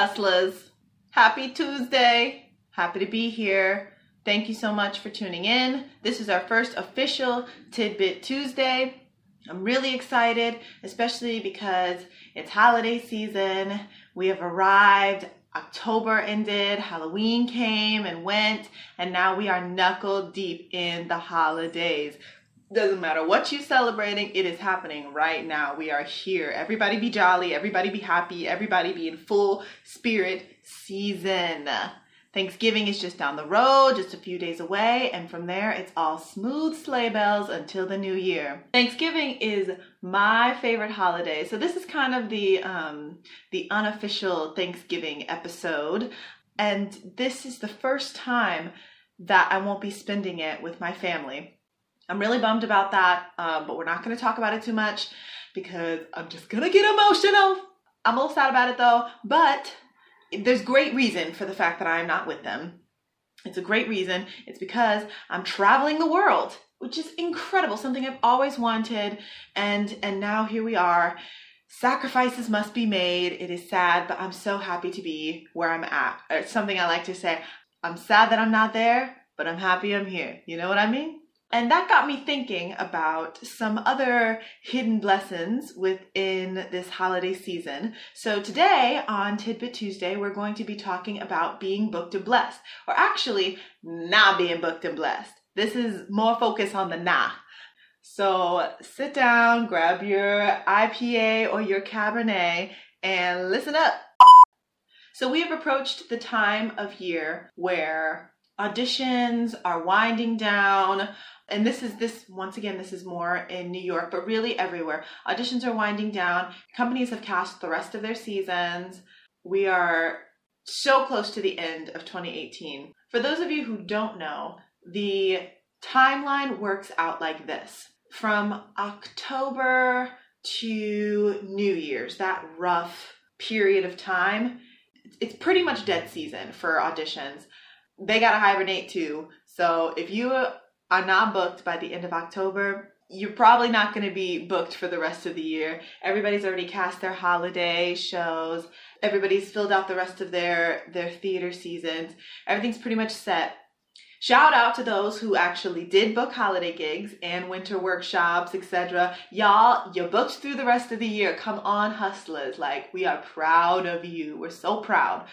hustlers. Happy Tuesday. Happy to be here. Thank you so much for tuning in. This is our first official Tidbit Tuesday. I'm really excited, especially because it's holiday season. We have arrived. October ended, Halloween came and went, and now we are knuckle deep in the holidays. Doesn't matter what you're celebrating, it is happening right now. We are here. Everybody be jolly, everybody be happy, everybody be in full spirit season. Thanksgiving is just down the road, just a few days away, and from there it's all smooth sleigh bells until the new year. Thanksgiving is my favorite holiday, so this is kind of the um, the unofficial Thanksgiving episode, and this is the first time that I won't be spending it with my family. I'm really bummed about that, um, but we're not going to talk about it too much because I'm just going to get emotional. I'm a little sad about it though, but there's great reason for the fact that I'm not with them. It's a great reason. It's because I'm traveling the world, which is incredible, something I've always wanted, and and now here we are. Sacrifices must be made. It is sad, but I'm so happy to be where I'm at. It's something I like to say. I'm sad that I'm not there, but I'm happy I'm here. You know what I mean? And that got me thinking about some other hidden lessons within this holiday season. So today on Tidbit Tuesday, we're going to be talking about being booked and blessed, or actually not being booked and blessed. This is more focus on the nah. So sit down, grab your IPA or your Cabernet, and listen up. So we have approached the time of year where auditions are winding down and this is this once again this is more in new york but really everywhere. Auditions are winding down. Companies have cast the rest of their seasons. We are so close to the end of 2018 for those of you who don't know the timeline works out like this. From october to new year's that rough period of time it's pretty much dead season for auditions. They got to hibernate too. So if you are not booked by the end of October, you're probably not going to be booked for the rest of the year. Everybody's already cast their holiday shows. Everybody's filled out the rest of their their theater seasons. Everything's pretty much set. Shout out to those who actually did book holiday gigs and winter workshops, etc. Y'all, you booked through the rest of the year. Come on, hustlers. Like, we are proud of you. We're so proud.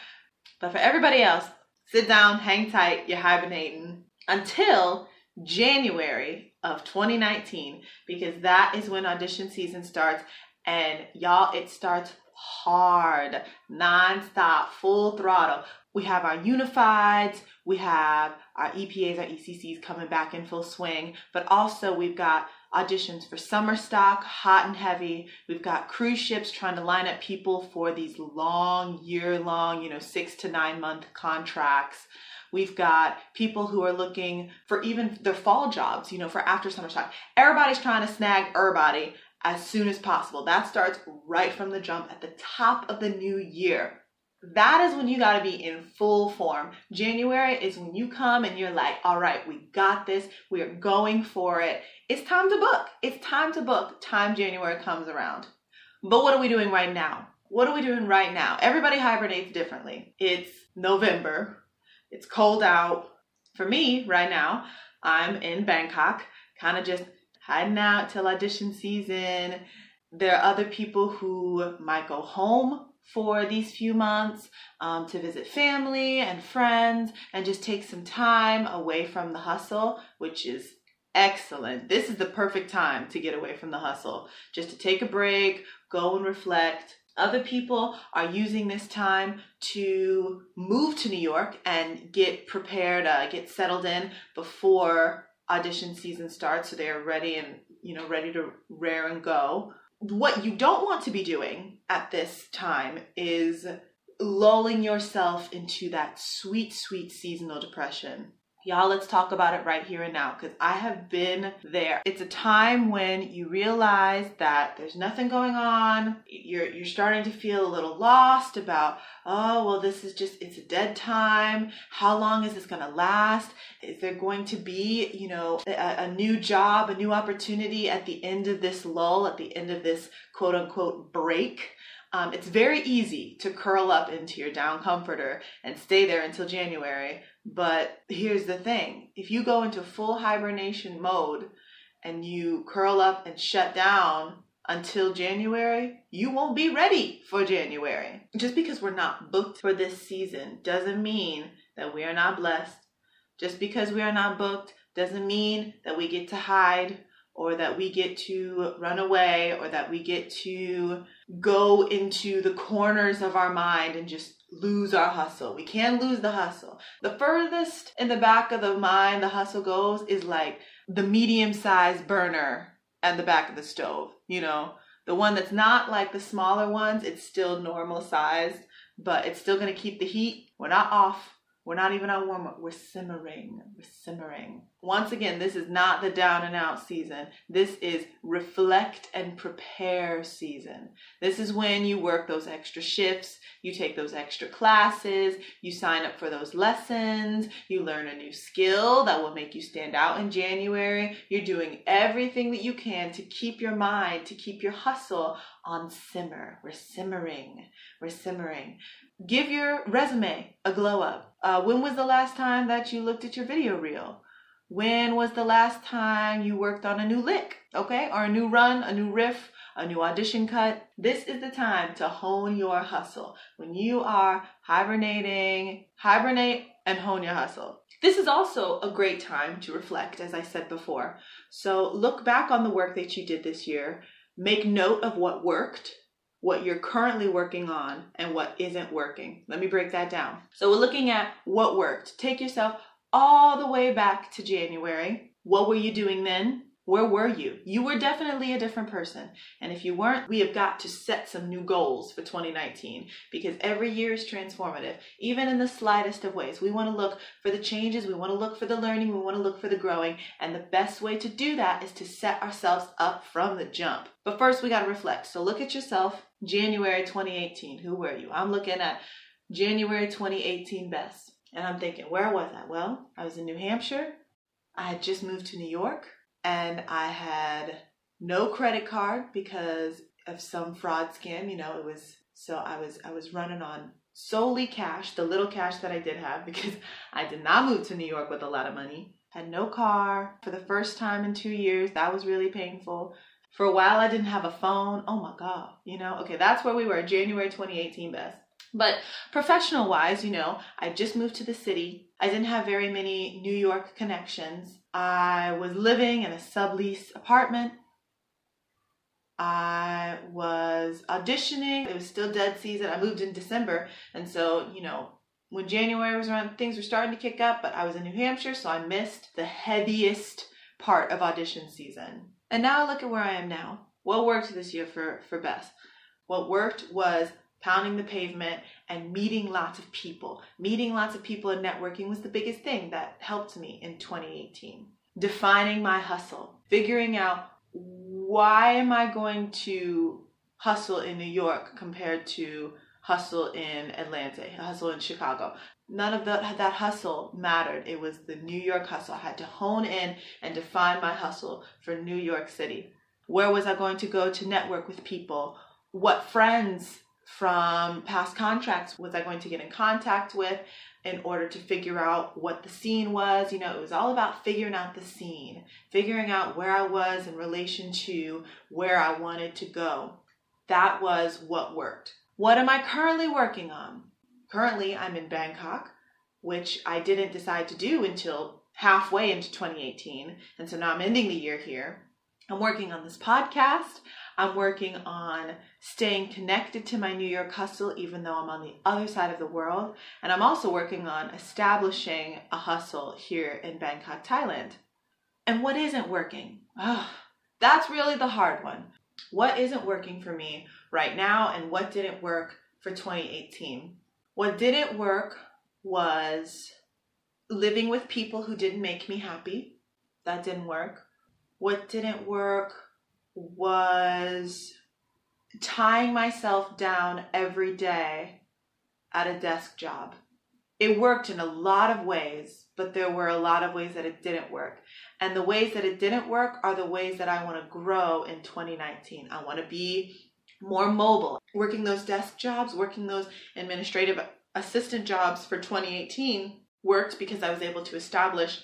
But for everybody else, sit down, hang tight, you're hibernating until January of 2019 because that is when audition season starts. And y'all, it starts hard, nonstop, full throttle. We have our unifieds, we have our EPAs, our ECCs coming back in full swing, but also we've got auditions for summer stock, hot and heavy. We've got cruise ships trying to line up people for these long, year long, you know, six to nine month contracts. We've got people who are looking for even their fall jobs, you know, for after summer stock. Everybody's trying to snag everybody as soon as possible. That starts right from the jump at the top of the new year. That is when you got to be in full form. January is when you come and you're like, all right, we got this. We are going for it. It's time to book. It's time to book. Time January comes around. But what are we doing right now? What are we doing right now? Everybody hibernates differently. It's November. It's cold out. For me, right now, I'm in Bangkok, kind of just hiding out till audition season. There are other people who might go home for these few months um, to visit family and friends and just take some time away from the hustle, which is excellent. This is the perfect time to get away from the hustle, just to take a break, go and reflect, other people are using this time to move to New York and get prepared, uh, get settled in before audition season starts, so they're ready and you know ready to rear and go. What you don't want to be doing at this time is lulling yourself into that sweet, sweet seasonal depression. Y'all, let's talk about it right here and now because I have been there. It's a time when you realize that there's nothing going on. You're you're starting to feel a little lost about, oh, well this is just it's a dead time. How long is this going to last? Is there going to be, you know, a, a new job, a new opportunity at the end of this lull, at the end of this quote unquote break? Um, it's very easy to curl up into your down comforter and stay there until January. But here's the thing if you go into full hibernation mode and you curl up and shut down until January, you won't be ready for January. Just because we're not booked for this season doesn't mean that we are not blessed. Just because we are not booked doesn't mean that we get to hide or that we get to run away or that we get to go into the corners of our mind and just lose our hustle. We can't lose the hustle. The furthest in the back of the mind the hustle goes is like the medium sized burner at the back of the stove, you know, the one that's not like the smaller ones, it's still normal sized, but it's still to keep the heat. We're not off. We're not even on warm up. We're simmering. We're simmering. Once again, this is not the down and out season. This is reflect and prepare season. This is when you work those extra shifts, you take those extra classes, you sign up for those lessons, you learn a new skill that will make you stand out in January. You're doing everything that you can to keep your mind, to keep your hustle on simmer. We're simmering. We're simmering. Give your resume a glow up. Uh, when was the last time that you looked at your video reel? When was the last time you worked on a new lick, okay? Or a new run, a new riff, a new audition cut? This is the time to hone your hustle. When you are hibernating, hibernate and hone your hustle. This is also a great time to reflect, as I said before. So look back on the work that you did this year, make note of what worked what you're currently working on and what isn't working. Let me break that down. So we're looking at what worked. Take yourself all the way back to January. What were you doing then? Where were you? You were definitely a different person. And if you weren't, we have got to set some new goals for 2019 because every year is transformative, even in the slightest of ways. We want to look for the changes, we want to look for the learning, we want to look for the growing. And the best way to do that is to set ourselves up from the jump. But first, we got to reflect. So look at yourself, January 2018. Who were you? I'm looking at January 2018 Beth. And I'm thinking, where was I? Well, I was in New Hampshire. I had just moved to New York and I had no credit card because of some fraud scam. You know, it was so I was I was running on solely cash, the little cash that I did have because I did not move to New York with a lot of money. Had no car for the first time in 2 years. That was really painful. For a while I didn't have a phone. Oh my god, you know. Okay, that's where we were, January 2018 Beth. But professional wise, you know, I just moved to the city. I didn't have very many New York connections. I was living in a sublease apartment. I was auditioning. It was still dead season. I moved in December. And so, you know, when January was around, things were starting to kick up, but I was in New Hampshire, so I missed the heaviest part of audition season. And now I look at where I am now. What worked this year for, for Beth? What worked was pounding the pavement and meeting lots of people. Meeting lots of people and networking was the biggest thing that helped me in 2018. Defining my hustle, figuring out why am I going to hustle in New York compared to hustle in Atlanta, hustle in Chicago. None of the, that hustle mattered. It was the New York hustle. I had to hone in and define my hustle for New York City. Where was I going to go to network with people? What friends from past contracts was I going to get in contact with in order to figure out what the scene was. You know, it was all about figuring out the scene, figuring out where I was in relation to where I wanted to go. That was what worked. What am I currently working on? Currently, I'm in Bangkok, which I didn't decide to do until halfway into 2018. And so now I'm ending the year here. I'm working on this podcast. I'm working on staying connected to my New York hustle, even though I'm on the other side of the world. And I'm also working on establishing a hustle here in Bangkok, Thailand. And what isn't working? Oh, that's really the hard one. What isn't working for me right now, and what didn't work for 2018? What didn't work was living with people who didn't make me happy. That didn't work. What didn't work was tying myself down every day at a desk job. It worked in a lot of ways, but there were a lot of ways that it didn't work. And the ways that it didn't work are the ways that I want to grow in 2019. I want to be more mobile, working those desk jobs, working those administrative assistant jobs for 2018 worked because I was able to establish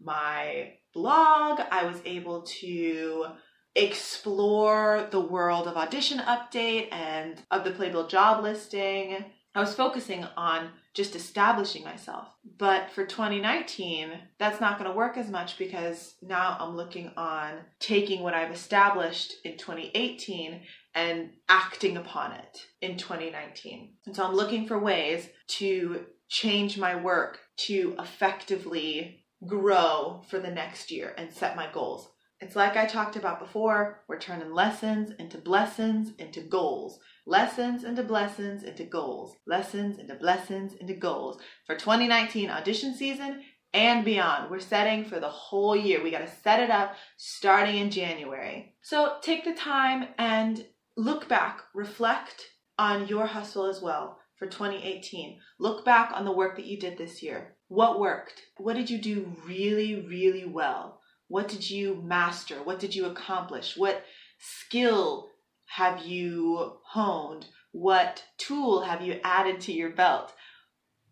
my blog. I was able to explore the world of audition update and of the Playbill job listing. I was focusing on just establishing myself. But for 2019, that's not going to work as much because now I'm looking on taking what I've established in 2018 and acting upon it in 2019. And so I'm looking for ways to change my work to effectively grow for the next year and set my goals. It's like I talked about before, we're turning lessons into blessings into goals. Lessons into blessings into goals. Lessons into blessings into goals. For 2019 audition season and beyond, we're setting for the whole year. We got to set it up starting in January. So take the time and look back, reflect on your hustle as well for 2018. Look back on the work that you did this year. What worked? What did you do really, really well? What did you master? What did you accomplish? What skill have you honed? What tool have you added to your belt?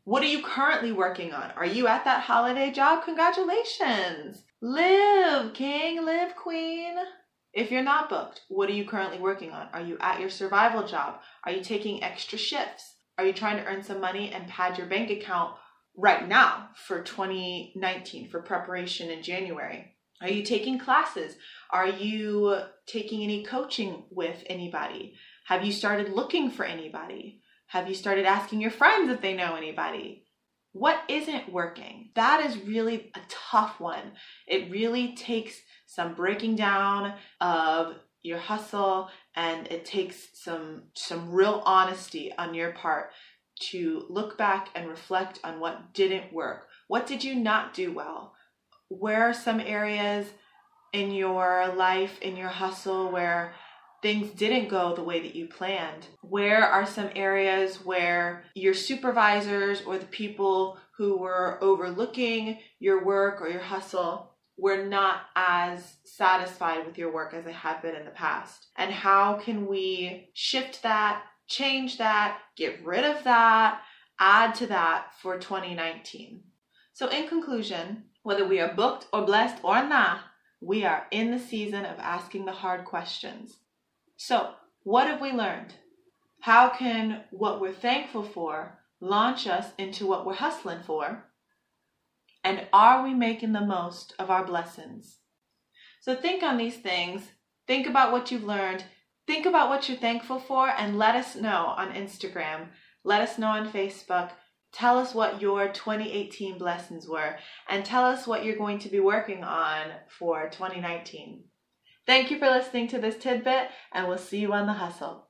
What are you currently working on? Are you at that holiday job? Congratulations! Live, king, live, queen. If you're not booked, what are you currently working on? Are you at your survival job? Are you taking extra shifts? Are you trying to earn some money and pad your bank account right now for 2019 for preparation in January? Are you taking classes? Are you taking any coaching with anybody? Have you started looking for anybody? Have you started asking your friends if they know anybody? What isn't working? That is really a tough one. It really takes some breaking down of your hustle and it takes some some real honesty on your part to look back and reflect on what didn't work. What did you not do well? where are some areas in your life, in your hustle, where things didn't go the way that you planned? Where are some areas where your supervisors or the people who were overlooking your work or your hustle were not as satisfied with your work as I have been in the past? And how can we shift that, change that, get rid of that, add to that for 2019? So, in conclusion, whether we are booked or blessed or not, we are in the season of asking the hard questions. So, what have we learned? How can what we're thankful for launch us into what we're hustling for? And are we making the most of our blessings? So think on these things. Think about what you've learned. Think about what you're thankful for and let us know on Instagram. Let us know on Facebook. Tell us what your 2018 blessings were and tell us what you're going to be working on for 2019. Thank you for listening to this tidbit, and we'll see you on the hustle.